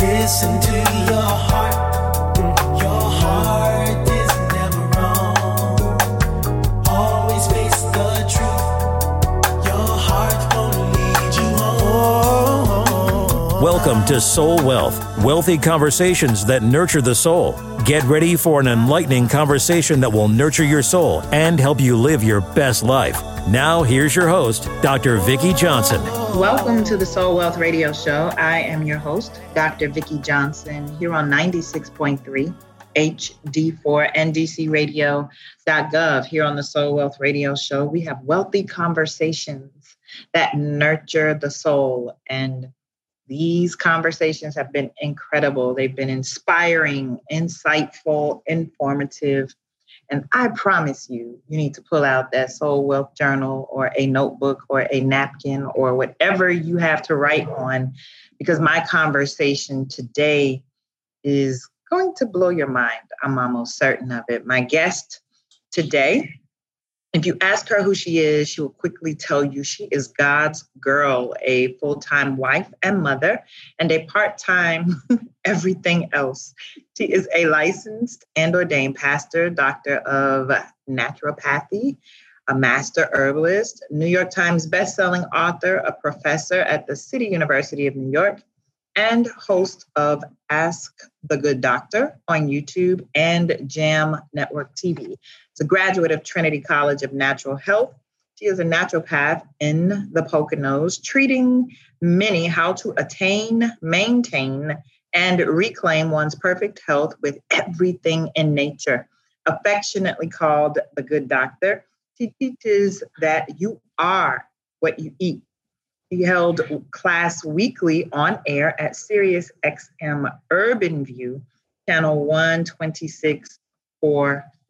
Listen to your heart. Welcome to Soul Wealth, wealthy conversations that nurture the soul. Get ready for an enlightening conversation that will nurture your soul and help you live your best life. Now, here's your host, Dr. Vicki Johnson. Welcome to the Soul Wealth Radio Show. I am your host, Dr. Vicki Johnson, here on 96.3 HD4 NDCRadio.gov. Here on the Soul Wealth Radio Show, we have wealthy conversations that nurture the soul. And these conversations have been incredible. They've been inspiring, insightful, informative, and I promise you, you need to pull out that Soul Wealth Journal or a notebook or a napkin or whatever you have to write on, because my conversation today is going to blow your mind. I'm almost certain of it. My guest today if you ask her who she is, she will quickly tell you she is God's girl, a full time wife and mother, and a part time everything else. She is a licensed and ordained pastor, doctor of naturopathy, a master herbalist, New York Times bestselling author, a professor at the City University of New York, and host of Ask the Good Doctor on YouTube and Jam Network TV. It's a graduate of Trinity College of Natural Health. She is a naturopath in the Poconos, treating many how to attain, maintain, and reclaim one's perfect health with everything in nature. Affectionately called the Good Doctor, she teaches that you are what you eat he held class weekly on air at Sirius XM Urban View, channel 126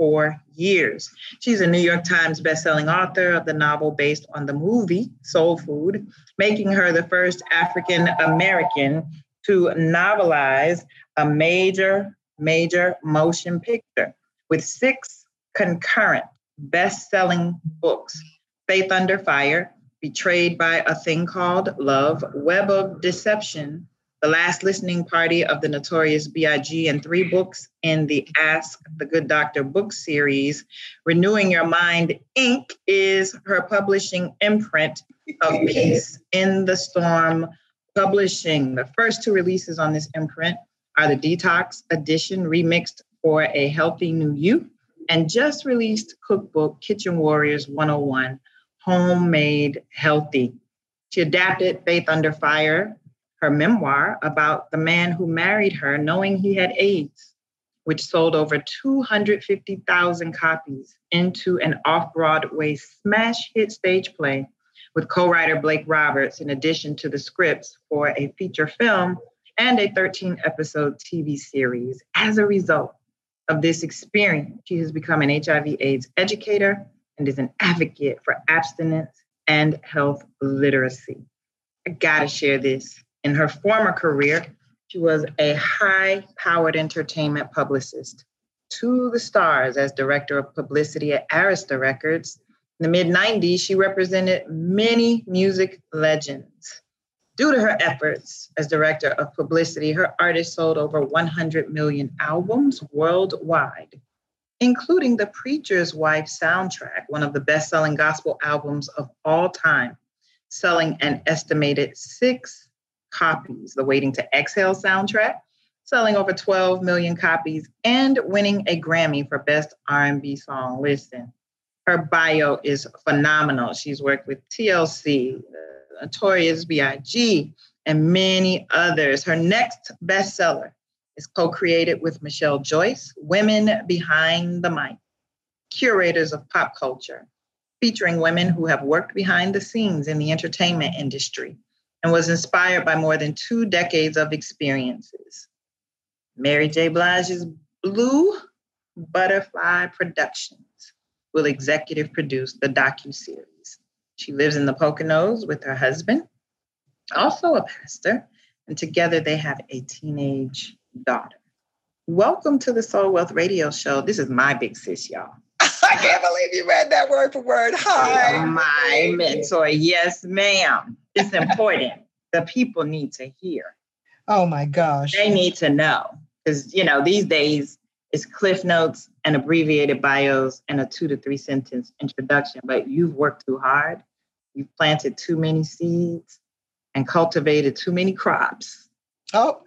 for years. She's a New York Times bestselling author of the novel based on the movie Soul Food, making her the first African American to novelize a major, major motion picture with six concurrent best-selling books Faith Under Fire, Betrayed by a Thing Called Love, Web of Deception, The Last Listening Party of the Notorious B.I.G., and three books in the Ask the Good Doctor book series. Renewing Your Mind Inc. is her publishing imprint of Peace in the Storm Publishing. The first two releases on this imprint are the Detox Edition, remixed for a healthy new you, and just released cookbook Kitchen Warriors 101 homemade healthy. She adapted Faith Under Fire, her memoir about the man who married her knowing he had AIDS, which sold over 250,000 copies into an off Broadway smash hit stage play with co writer Blake Roberts, in addition to the scripts for a feature film and a 13 episode TV series. As a result of this experience, she has become an HIV AIDS educator and is an advocate for abstinence and health literacy. I gotta share this. In her former career, she was a high powered entertainment publicist to the stars as director of publicity at Arista Records. In the mid 90s, she represented many music legends. Due to her efforts as director of publicity, her artists sold over 100 million albums worldwide including the Preacher's Wife soundtrack, one of the best selling gospel albums of all time, selling an estimated six copies. The Waiting to Exhale soundtrack, selling over 12 million copies and winning a Grammy for Best R&B Song. Listen, her bio is phenomenal. She's worked with TLC, Notorious B.I.G., and many others. Her next bestseller is co created with Michelle Joyce, Women Behind the Mic, curators of pop culture, featuring women who have worked behind the scenes in the entertainment industry and was inspired by more than two decades of experiences. Mary J. Blige's Blue Butterfly Productions will executive produce the docu-series. She lives in the Poconos with her husband, also a pastor, and together they have a teenage daughter. Welcome to the Soul Wealth Radio Show. This is my big sis, y'all. I can't believe you read that word for word. Hi. Oh, my mentor. Yes, ma'am. It's important. the people need to hear. Oh my gosh. They need to know because, you know, these days it's cliff notes and abbreviated bios and a two to three sentence introduction, but you've worked too hard. You've planted too many seeds and cultivated too many crops. Oh,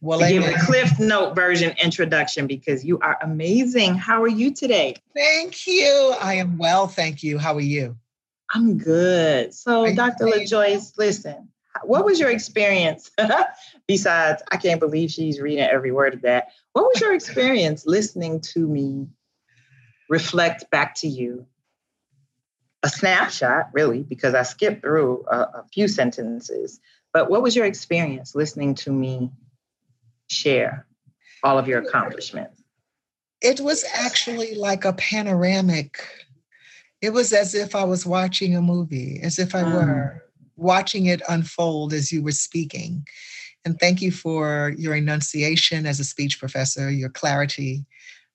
well, give a Cliff Note version introduction because you are amazing. How are you today? Thank you. I am well, thank you. How are you? I'm good. So, Dr. LaJoyce, listen, what was your experience? Besides, I can't believe she's reading every word of that. What was your experience listening to me reflect back to you? A snapshot, really, because I skipped through a, a few sentences. But what was your experience listening to me share all of your accomplishments? It was actually like a panoramic. It was as if I was watching a movie, as if I mm. were watching it unfold as you were speaking. And thank you for your enunciation as a speech professor, your clarity.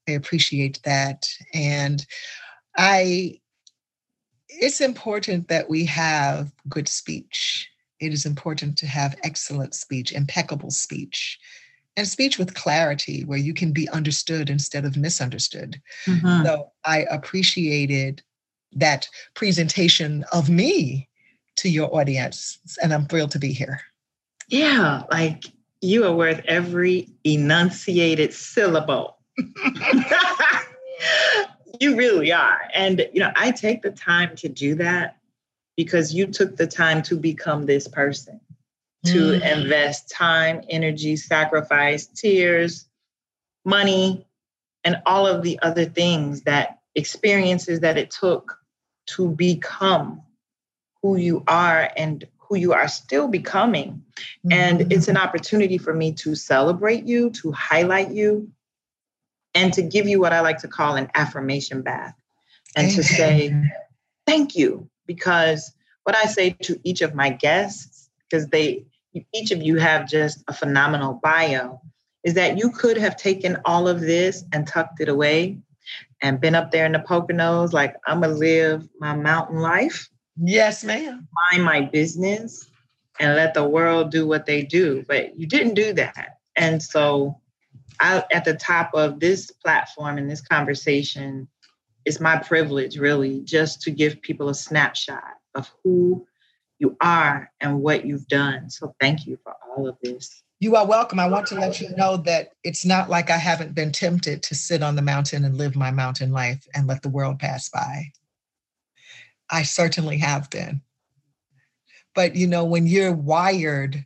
I appreciate that. And I, it's important that we have good speech. It is important to have excellent speech, impeccable speech and speech with clarity where you can be understood instead of misunderstood. Mm-hmm. So I appreciated that presentation of me to your audience, and I'm thrilled to be here. Yeah, like you are worth every enunciated syllable. you really are. And, you know, I take the time to do that because you took the time to become this person to mm. invest time, energy, sacrifice, tears, money, and all of the other things that experiences that it took to become who you are and who you are still becoming. Mm-hmm. And it's an opportunity for me to celebrate you, to highlight you, and to give you what I like to call an affirmation bath and to say, thank you. Because what I say to each of my guests, because they each of you have just a phenomenal bio, is that you could have taken all of this and tucked it away and been up there in the Poconos, like, I'm gonna live my mountain life. Yes, ma'am. Mind my business and let the world do what they do. But you didn't do that. And so, I, at the top of this platform and this conversation, it's my privilege really just to give people a snapshot of who you are and what you've done. So thank you for all of this. You are welcome. I want to let you know that it's not like I haven't been tempted to sit on the mountain and live my mountain life and let the world pass by. I certainly have been. But you know, when you're wired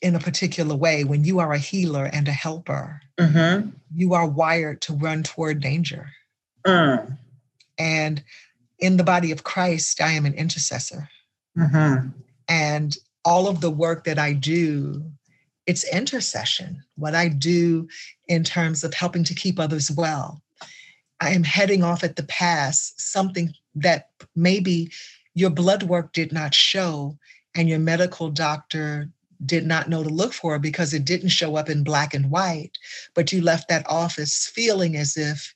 in a particular way, when you are a healer and a helper, mm-hmm. you are wired to run toward danger. Mm. And in the body of Christ, I am an intercessor. Mm-hmm. And all of the work that I do, it's intercession, what I do in terms of helping to keep others well. I am heading off at the pass, something that maybe your blood work did not show and your medical doctor did not know to look for because it didn't show up in black and white, but you left that office feeling as if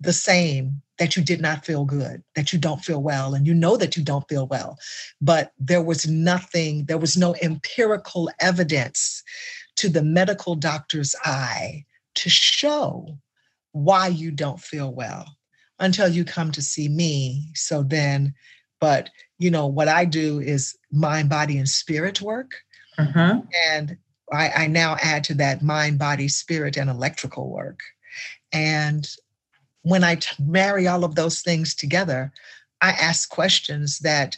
the same that you did not feel good, that you don't feel well, and you know that you don't feel well. But there was nothing, there was no empirical evidence to the medical doctor's eye to show why you don't feel well until you come to see me. So then, but you know, what I do is mind, body, and spirit work. Mm-hmm. And I, I now add to that mind, body, spirit, and electrical work. And when I t- marry all of those things together, I ask questions that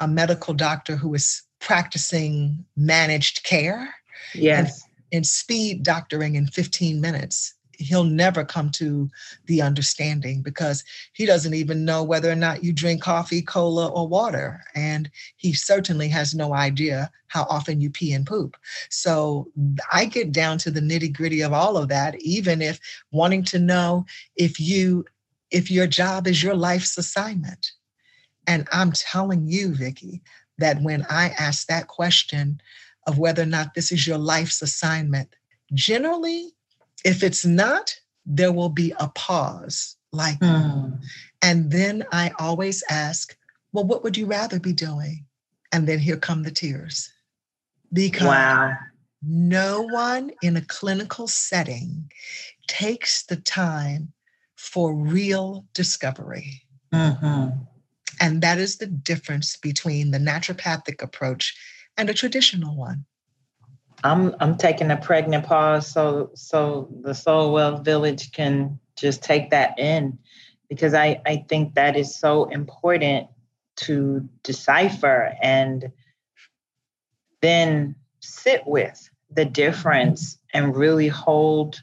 a medical doctor who is practicing managed care yes. and, and speed doctoring in 15 minutes he'll never come to the understanding because he doesn't even know whether or not you drink coffee, cola, or water. And he certainly has no idea how often you pee and poop. So I get down to the nitty gritty of all of that, even if wanting to know if you if your job is your life's assignment. And I'm telling you, Vicki, that when I ask that question of whether or not this is your life's assignment, generally if it's not, there will be a pause like, mm. and then I always ask, well, what would you rather be doing? And then here come the tears. because Wow. no one in a clinical setting takes the time for real discovery. hmm And that is the difference between the naturopathic approach and a traditional one. I'm I'm taking a pregnant pause so so the Soul Wealth Village can just take that in because I I think that is so important to decipher and then sit with the difference and really hold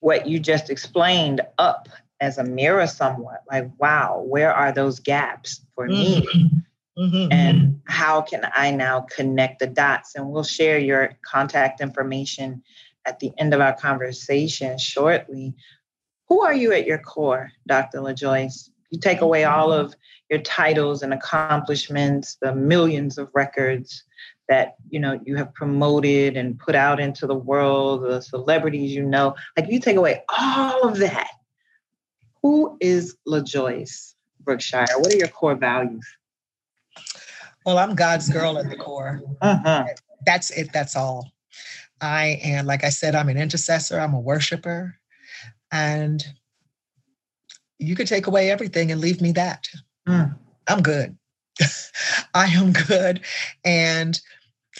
what you just explained up as a mirror somewhat. Like wow where are those gaps for me mm-hmm. Mhm. and how can I now connect the dots? And we'll share your contact information at the end of our conversation shortly. Who are you at your core, Dr. LaJoyce? You take away all of your titles and accomplishments, the millions of records that you know you have promoted and put out into the world, the celebrities you know. Like you take away all of that. Who is LaJoyce Brookshire? What are your core values? Well, I'm God's girl at the core. Uh-huh. That's it. That's all. I am, like I said, I'm an intercessor, I'm a worshiper. And you could take away everything and leave me that. Mm. I'm good. I am good. And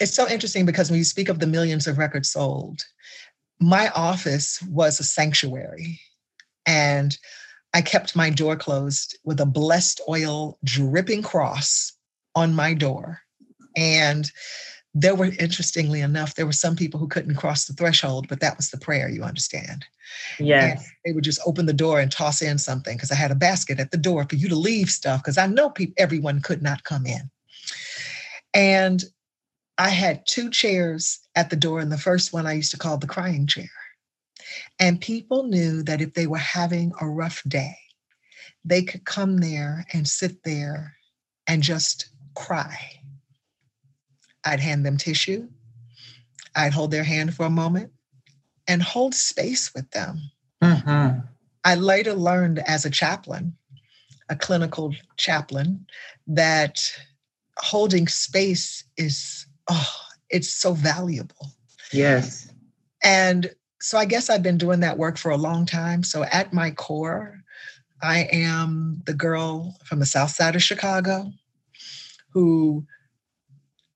it's so interesting because when you speak of the millions of records sold, my office was a sanctuary. And I kept my door closed with a blessed oil dripping cross on my door. And there were, interestingly enough, there were some people who couldn't cross the threshold, but that was the prayer, you understand. Yes. They would just open the door and toss in something because I had a basket at the door for you to leave stuff because I know people, everyone could not come in. And I had two chairs at the door, and the first one I used to call the crying chair. And people knew that if they were having a rough day, they could come there and sit there and just cry. I'd hand them tissue. I'd hold their hand for a moment and hold space with them. Mhm. I later learned as a chaplain, a clinical chaplain, that holding space is, oh, it's so valuable. Yes. And so I guess I've been doing that work for a long time. So at my core, I am the girl from the south side of Chicago who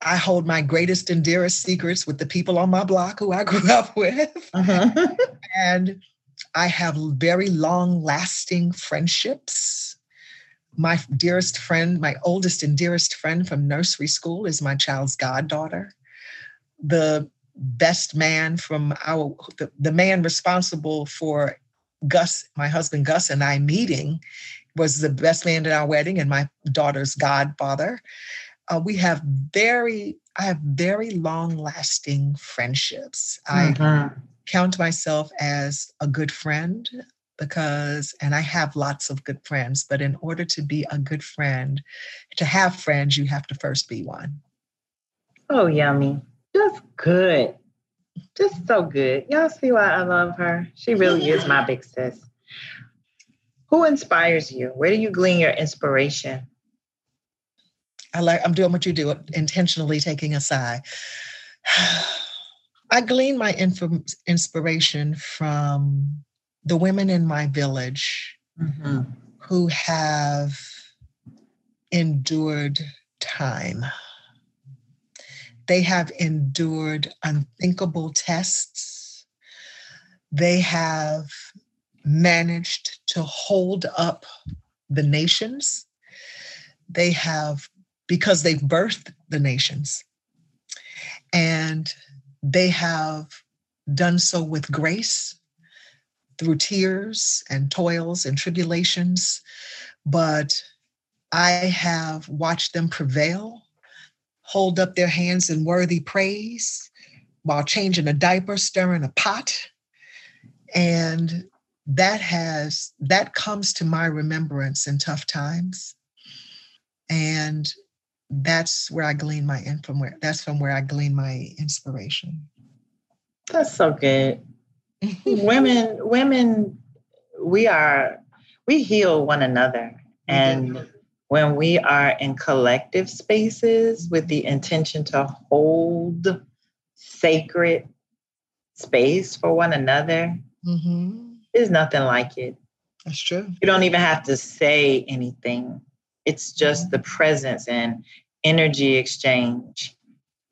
I hold my greatest and dearest secrets with the people on my block who I grew up with. Mhm. And I have very long lasting friendships. My dearest friend, my oldest and dearest friend from nursery school is my child's goddaughter. The best man from our, the, the man responsible for Gus, my husband Gus, and I meeting was the best man at our wedding and my daughter's godfather. Uh, we have very, I have very long lasting friendships. I Mhm. count myself as a good friend because and I have lots of good friends, but in order to be a good friend, to have friends, you have to first be one. Oh, yummy. Just good. Just so good. Y'all see why I love her? She really is my big sis. Who inspires you? Where do you glean your inspiration? I like I'm doing what you do, intentionally taking a sigh. I glean my inf- inspiration from the women in my village Mhm. who have endured time. They have endured unthinkable tests. They have managed to hold up the nations. They have, because they've birthed the nations, and they have done so with grace through tears and toils and tribulations. But I have watched them prevail, hold up their hands in worthy praise while changing a diaper, stirring a pot. And that has, that comes to my remembrance in tough times. And that's where I glean my in from where that's from where I glean my inspiration. That's so good. women, women, we are, we heal one another. And when we are in collective spaces with the intention to hold sacred space for one another, Mm-hmm. There's nothing like it. That's true. You don't even have to say anything. It's just mm-hmm. the presence and energy exchange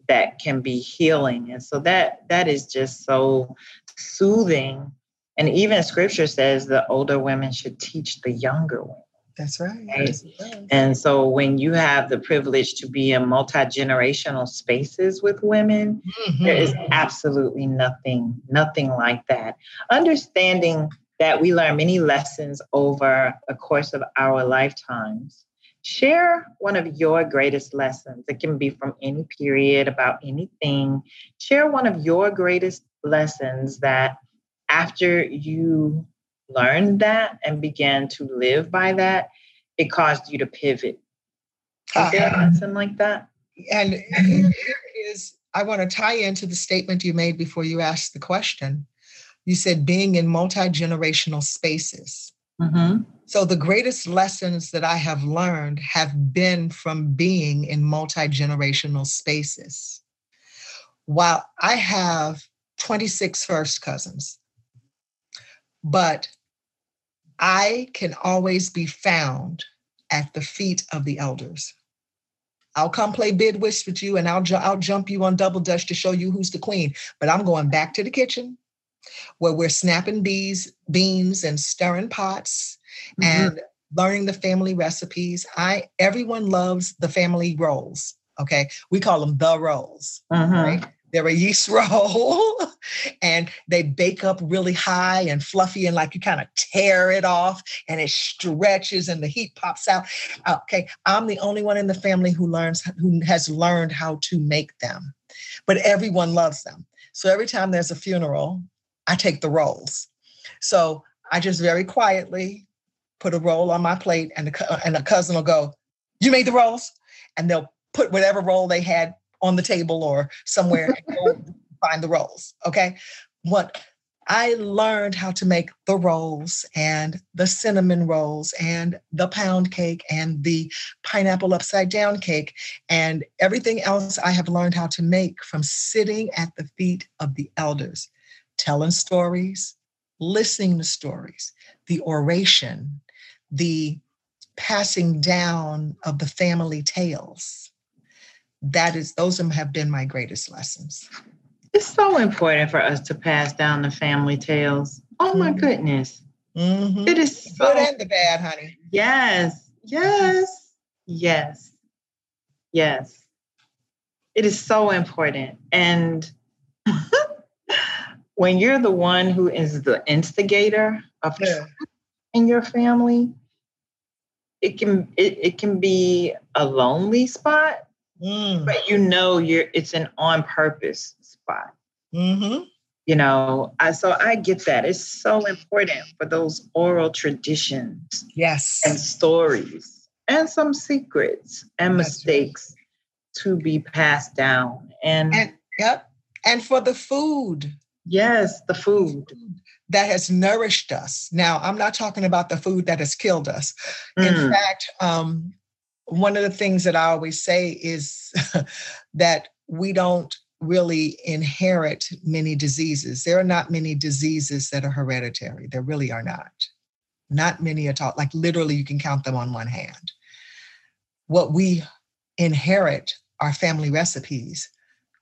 that can be healing. And so that that is just so soothing. And even scripture says the older women should teach the younger women. That's right. Right. Yes. And so when you have the privilege to be in multi-generational spaces with women, mm-hmm. there is absolutely nothing, nothing like that. Understanding that we learn many lessons over a course of our lifetimes. Share one of your greatest lessons. It can be from any period about anything. Share one of your greatest lessons that after you learned that and began to live by that, it caused you to pivot. Is there a Ah, like that? and here, is I want to tie into the statement you made before you asked the question. You said being in multi-generational spaces. Mm-hmm. So the greatest lessons that I have learned have been from being in multi-generational spaces. While I have 26 first cousins, but I can always be found at the feet of the elders. I'll come play bid whist with you and I'll, ju- I'll jump you on double dutch to show you who's the queen. But I'm going back to the kitchen where we're snapping bees, beans and stirring pots and learning the family recipes. I everyone loves the family rolls. Okay. We call them the rolls Mhm. right? They're a yeast roll and they bake up really high and fluffy and like you kind of tear it off and it stretches and the heat pops out. Okay, I'm the only one in the family who learns who has learned how to make them. But everyone loves them. So every time there's a funeral, I take the rolls. So I just very quietly put a roll on my plate and the, and a cousin will go, "You made the rolls?" And they'll put whatever roll they had on the table or somewhere and go find the rolls. Okay. What I learned how to make the rolls and the cinnamon rolls and the pound cake and the pineapple upside down cake and everything else I have learned how to make from sitting at the feet of the elders, telling stories, listening to stories, the oration, the passing down of the family tales that is those have been my greatest lessons It's so important for us to pass down the family tales. Oh my Mhm. goodness. Mhm. It is good and the bad honey yes, yes, yes, yes. It is so important. And when you're the one who is the instigator of Yeah. in your family, it can it, it can be a lonely spot, Mm. but you know you're it's an on purpose spot. Mhm. you know I, so i get that. It's so important for those oral traditions yes. and stories and some secrets and That's right. mistakes to be passed down. And, and yep. And for the food. Yes the food. That has nourished us. Now i'm not talking about the food that has killed us. In Mm, fact um, one of the things that i always say is that we don't really inherit many diseases. There are not many diseases that are hereditary. There really are not. Not many at all. Like literally you can count them on one hand. What we inherit are family recipes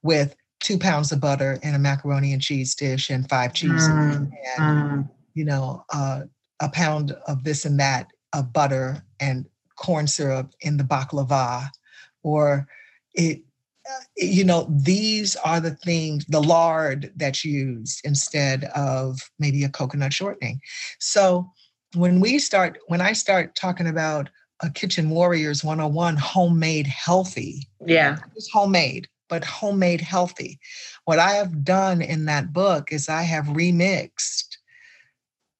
with two pounds of butter in a macaroni and cheese dish and five cheeses mm, and mm. you know, uh, a pound of this and that of butter and corn syrup in the baklava, or it, uh, you know, these are the things, the lard that's used instead of maybe a coconut shortening. So when we start, when I start talking about a Kitchen Warriors 101, homemade healthy, yeah it's homemade, but homemade healthy. What I have done in that book is I have remixed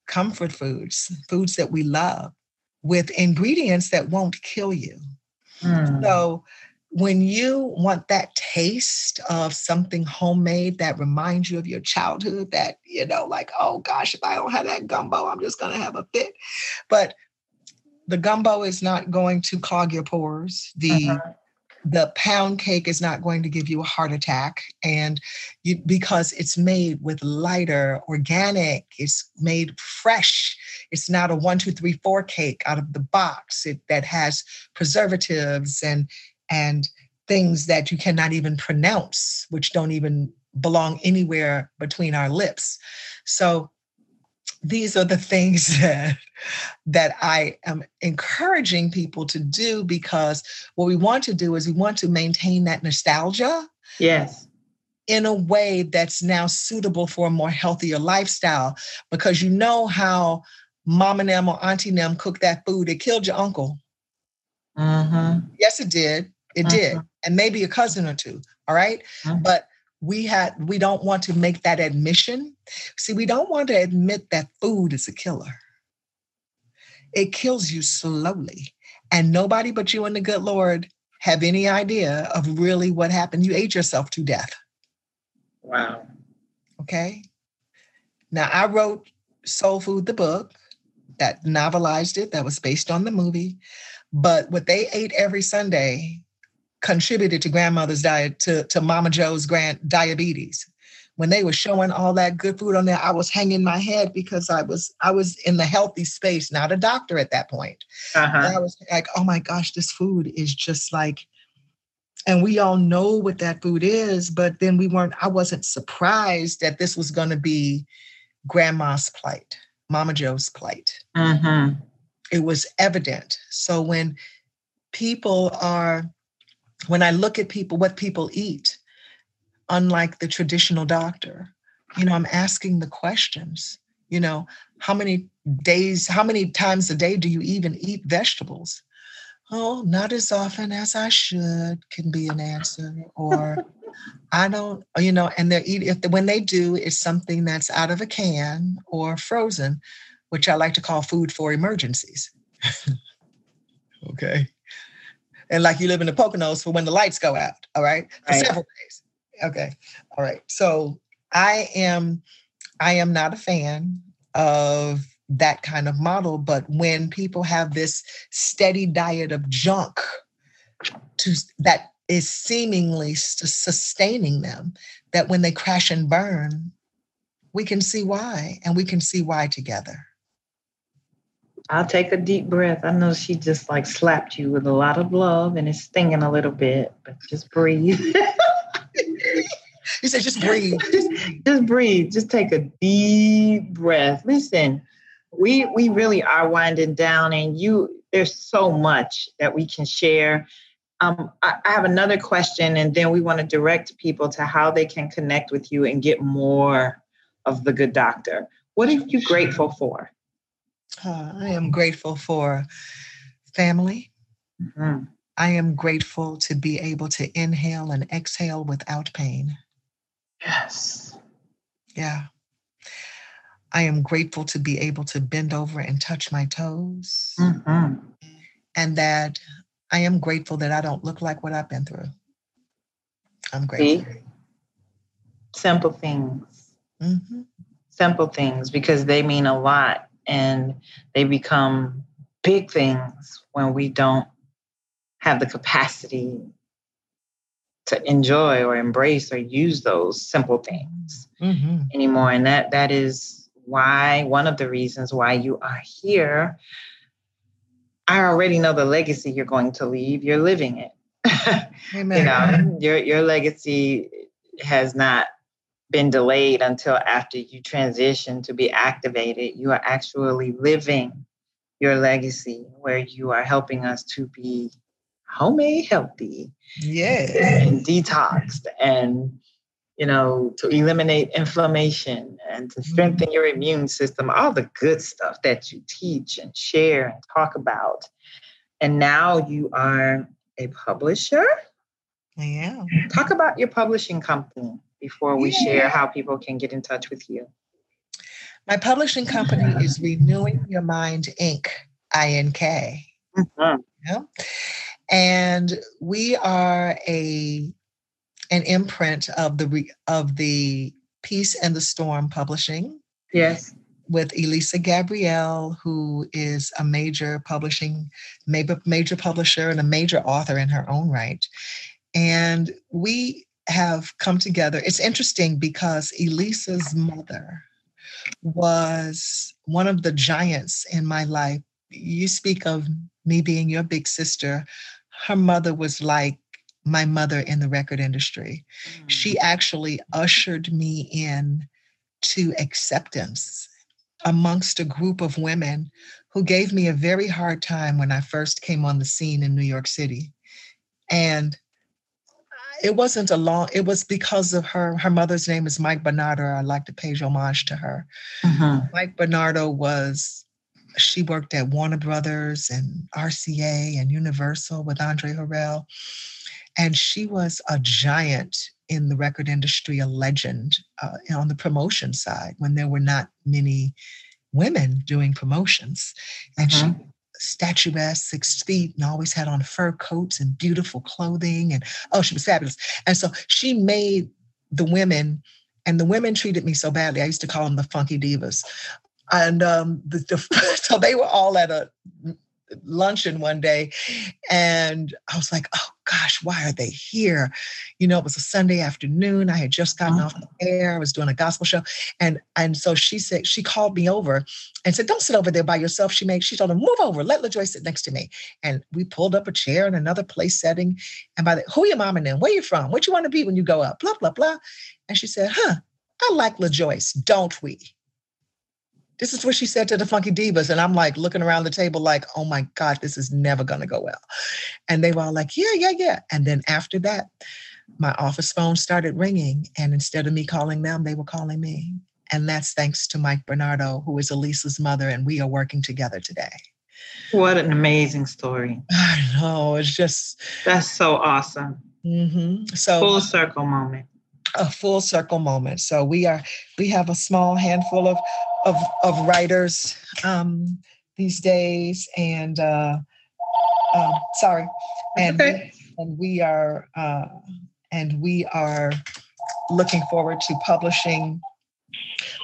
comfort foods, foods that we love, with ingredients that won't kill you. Mm, So when you want that taste of something homemade that reminds you of your childhood, that, you know, like, oh gosh, if I don't have that gumbo, I'm just going to have a fit. But the gumbo is not going to clog your pores. The Uh-huh. the pound cake is not going to give you a heart attack and you, because it's made with lighter organic it's made fresh it's not a one two three four cake out of the box it, that has preservatives and and things that you cannot even pronounce which don't even belong anywhere between our lips so these are the things that that I am encouraging people to do because what we want to do is we want to maintain that nostalgia Yes. in a way that's now suitable for a more healthier lifestyle because you know how mom and them or auntie and them cook that food. It killed your uncle. Mm-hmm. yes it did. It did. Mhm. and maybe a cousin or two all right? Mhm. but we had we don't want to make that admission. See we don't want to admit that food is a killer. It kills you slowly. And nobody but you and the good lord have any idea of really what happened. You ate yourself to death. Wow. okay? Now i wrote soul food the book that novelized it that was based on the movie. But what they ate every sunday contributed to grandmother's diet to, to mama joe's grand diabetes. When they were showing all that good food on there i was hanging my head because i was i was in the healthy space not a doctor at that point. Uh-huh. I was like, oh my gosh, this food is just like, and we all know what that food is, but then we weren't, I wasn't surprised that this was going to be grandma's plight, Mama Joe's plight. Mm-hmm. It was evident. So when people are, when I look at people, what people eat, unlike the traditional doctor, you know, I'm asking the questions, you know, how many days, how many times a day do you even eat vegetables? Oh, not as often as I should can be an answer. Or I don't, you know, and they're eating, if when they do, it's something that's out of a can or frozen, which I like to call food for emergencies. okay. And like you live in the Poconos for when the lights go out, all right? For Right. several days. Okay. All right. So I am I am not a fan of that kind of model, but when people have this steady diet of junk to that is seemingly sustaining them, that when they crash and burn, we can see why, and we can see why together. I'll take a deep breath. I know she just like slapped you with a lot of love and it's stinging a little bit, but just breathe. You said just breathe. just, just breathe. Just take a deep breath. Listen, we we really are winding down, and you there's so much that we can share. Um, I, I have another question, and then we want to direct people to how they can connect with you and get more of the good doctor. What are you grateful for? Uh, I am grateful for family. Mhm. I am grateful to be able to inhale and exhale without pain. Yes. Yeah. I am grateful to be able to bend over and touch my toes, Mhm. and that I am grateful that I don't look like what I've been through. I'm grateful. See? Simple things. Mhm. simple things because they mean a lot and they become big things when we don't have the capacity to enjoy or embrace or use those simple things Mhm. anymore and that that is why one of the reasons why you are here i already know the legacy you're going to leave you're living it Amen. you know your your legacy has not been delayed until after you transition to be activated you are actually living your legacy where you are helping us to be homemade healthy Yeah. and detoxed and you know to eliminate inflammation and to strengthen your immune system all the good stuff that you teach and share and talk about and now you are a publisher Yeah. talk about your publishing company before we share how people can get in touch with you My publishing company is Renewing Your Mind Inc. I-N-K. Mhm. and we are a an imprint of the re, of the Peace in the Storm Publishing. yes with Elissa Gabrielle, who is a major publishing, major, major publisher and a major author in her own right. And we have come together. It's interesting because Elissa's mother was one of the giants in my life. You speak of me being your big sister. Her mother was like my mother in the record industry. Mm. She actually ushered me in to acceptance amongst a group of women who gave me a very hard time when I first came on the scene in New York City. And it wasn't a long, it was because of her. Her mother's name is Mike Bernardo. I'd like to pay homage to her. Mm-hmm. Mike Bernardo was, she worked at Warner Brothers and RCA and Universal with Andre Harrell. And she was a giant in the record industry, a legend uh, on the promotion side when there were not many women doing promotions. And mm-hmm. she statuesque, six feet, and always had on fur coats and beautiful clothing. And oh, she was fabulous. And so she made the women, and the women treated me so badly. I used to call them the funky divas. And um, the, the, so they were all at a luncheon one day and I was like, oh gosh, why are they here? You know, it was a Sunday afternoon. I had just gotten oh. off the air. I was doing a gospel show. And and so she said, she called me over and said, Don't sit over there by yourself. She made, she told him, move over, let LaJoy sit next to me. And we pulled up a chair in another place setting. And by the who your mom and them? Where you from? What you want to be when you go up? Blah, blah, blah. And she said, Huh, I like LaJoyce, don't we? This is what she said to the Funky Divas. And I'm like looking around the table, like, oh my God, this is never going to go well. And they were all like, yeah, yeah, yeah. And then after that, my office phone started ringing. And instead of me calling them, they were calling me. And that's thanks to Mike Bernardo, who is Elissa's mother, and we are working together today. What an amazing story. I know. It's just. That's so awesome. Mm-hmm. So, full circle moment. A full circle moment. So we are, we have a small handful of of of writers um, these days, and uh, uh, sorry, and okay. and we are uh, and we are looking forward to publishing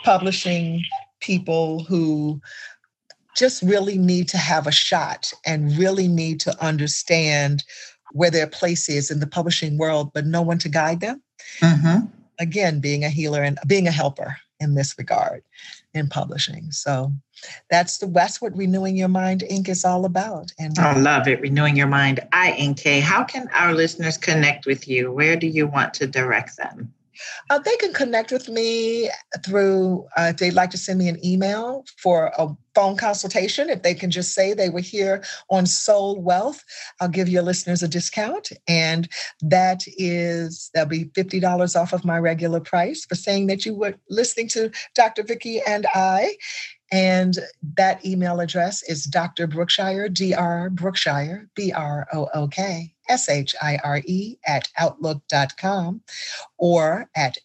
publishing people who just really need to have a shot and really need to understand where their place is in the publishing world, but no one to guide them. Mm-hmm. Again, being a healer and being a helper in this regard in publishing. So that's the that's what Renewing Your Mind Inc. is all about. And I uh, love it. Renewing Your Mind INK. How can our listeners connect with you? Where do you want to direct them? Uh, they can connect with me through, uh, if they'd like to send me an email for a phone consultation, if they can just say they were here on Soul Wealth, I'll give your listeners a discount. And that is, that'll be $50 off of my regular price for saying that you were listening to Dr. Vicki and I. And that email address is Dr. Brookshire, D.R. Brookshire, B R O O K S H I R E, at outlook.com, or at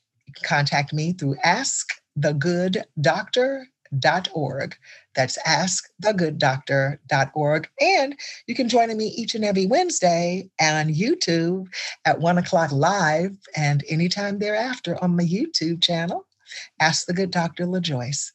contact me through askthegooddoctor.org. That's askthegooddoctor.org. And you can join me each and every Wednesday on YouTube at one o'clock live and anytime thereafter on my YouTube channel. Ask the Good Doctor LaJoyce.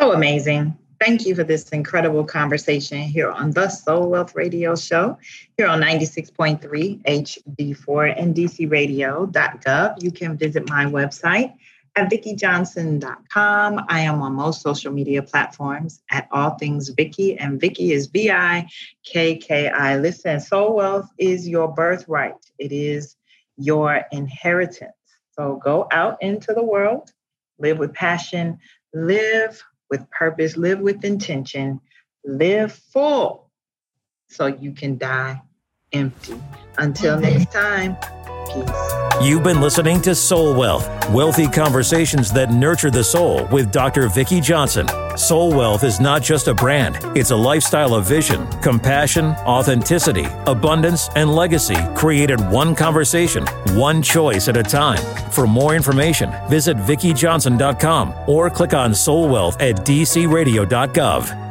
So amazing. Thank you for this incredible conversation here on the Soul Wealth Radio Show, here on 96.3 HD4 and DCRadio.gov. You can visit my website at VickiJohnson.com. I am on most social media platforms at All Things Vicki, and Vicki is V I K K I. Listen, Soul Wealth is your birthright, it is your inheritance. So go out into the world, live with passion, live with purpose, live with intention, live full so you can die empty. Until next time, peace. You've been listening to Soul Wealth, wealthy conversations that nurture the soul with Dr. Vicki Johnson. Soul Wealth is not just a brand, it's a lifestyle of vision, compassion, authenticity, abundance, and legacy created one conversation, one choice at a time. For more information, visit VickiJohnson.com or click on Soul Wealth at dcradio.gov.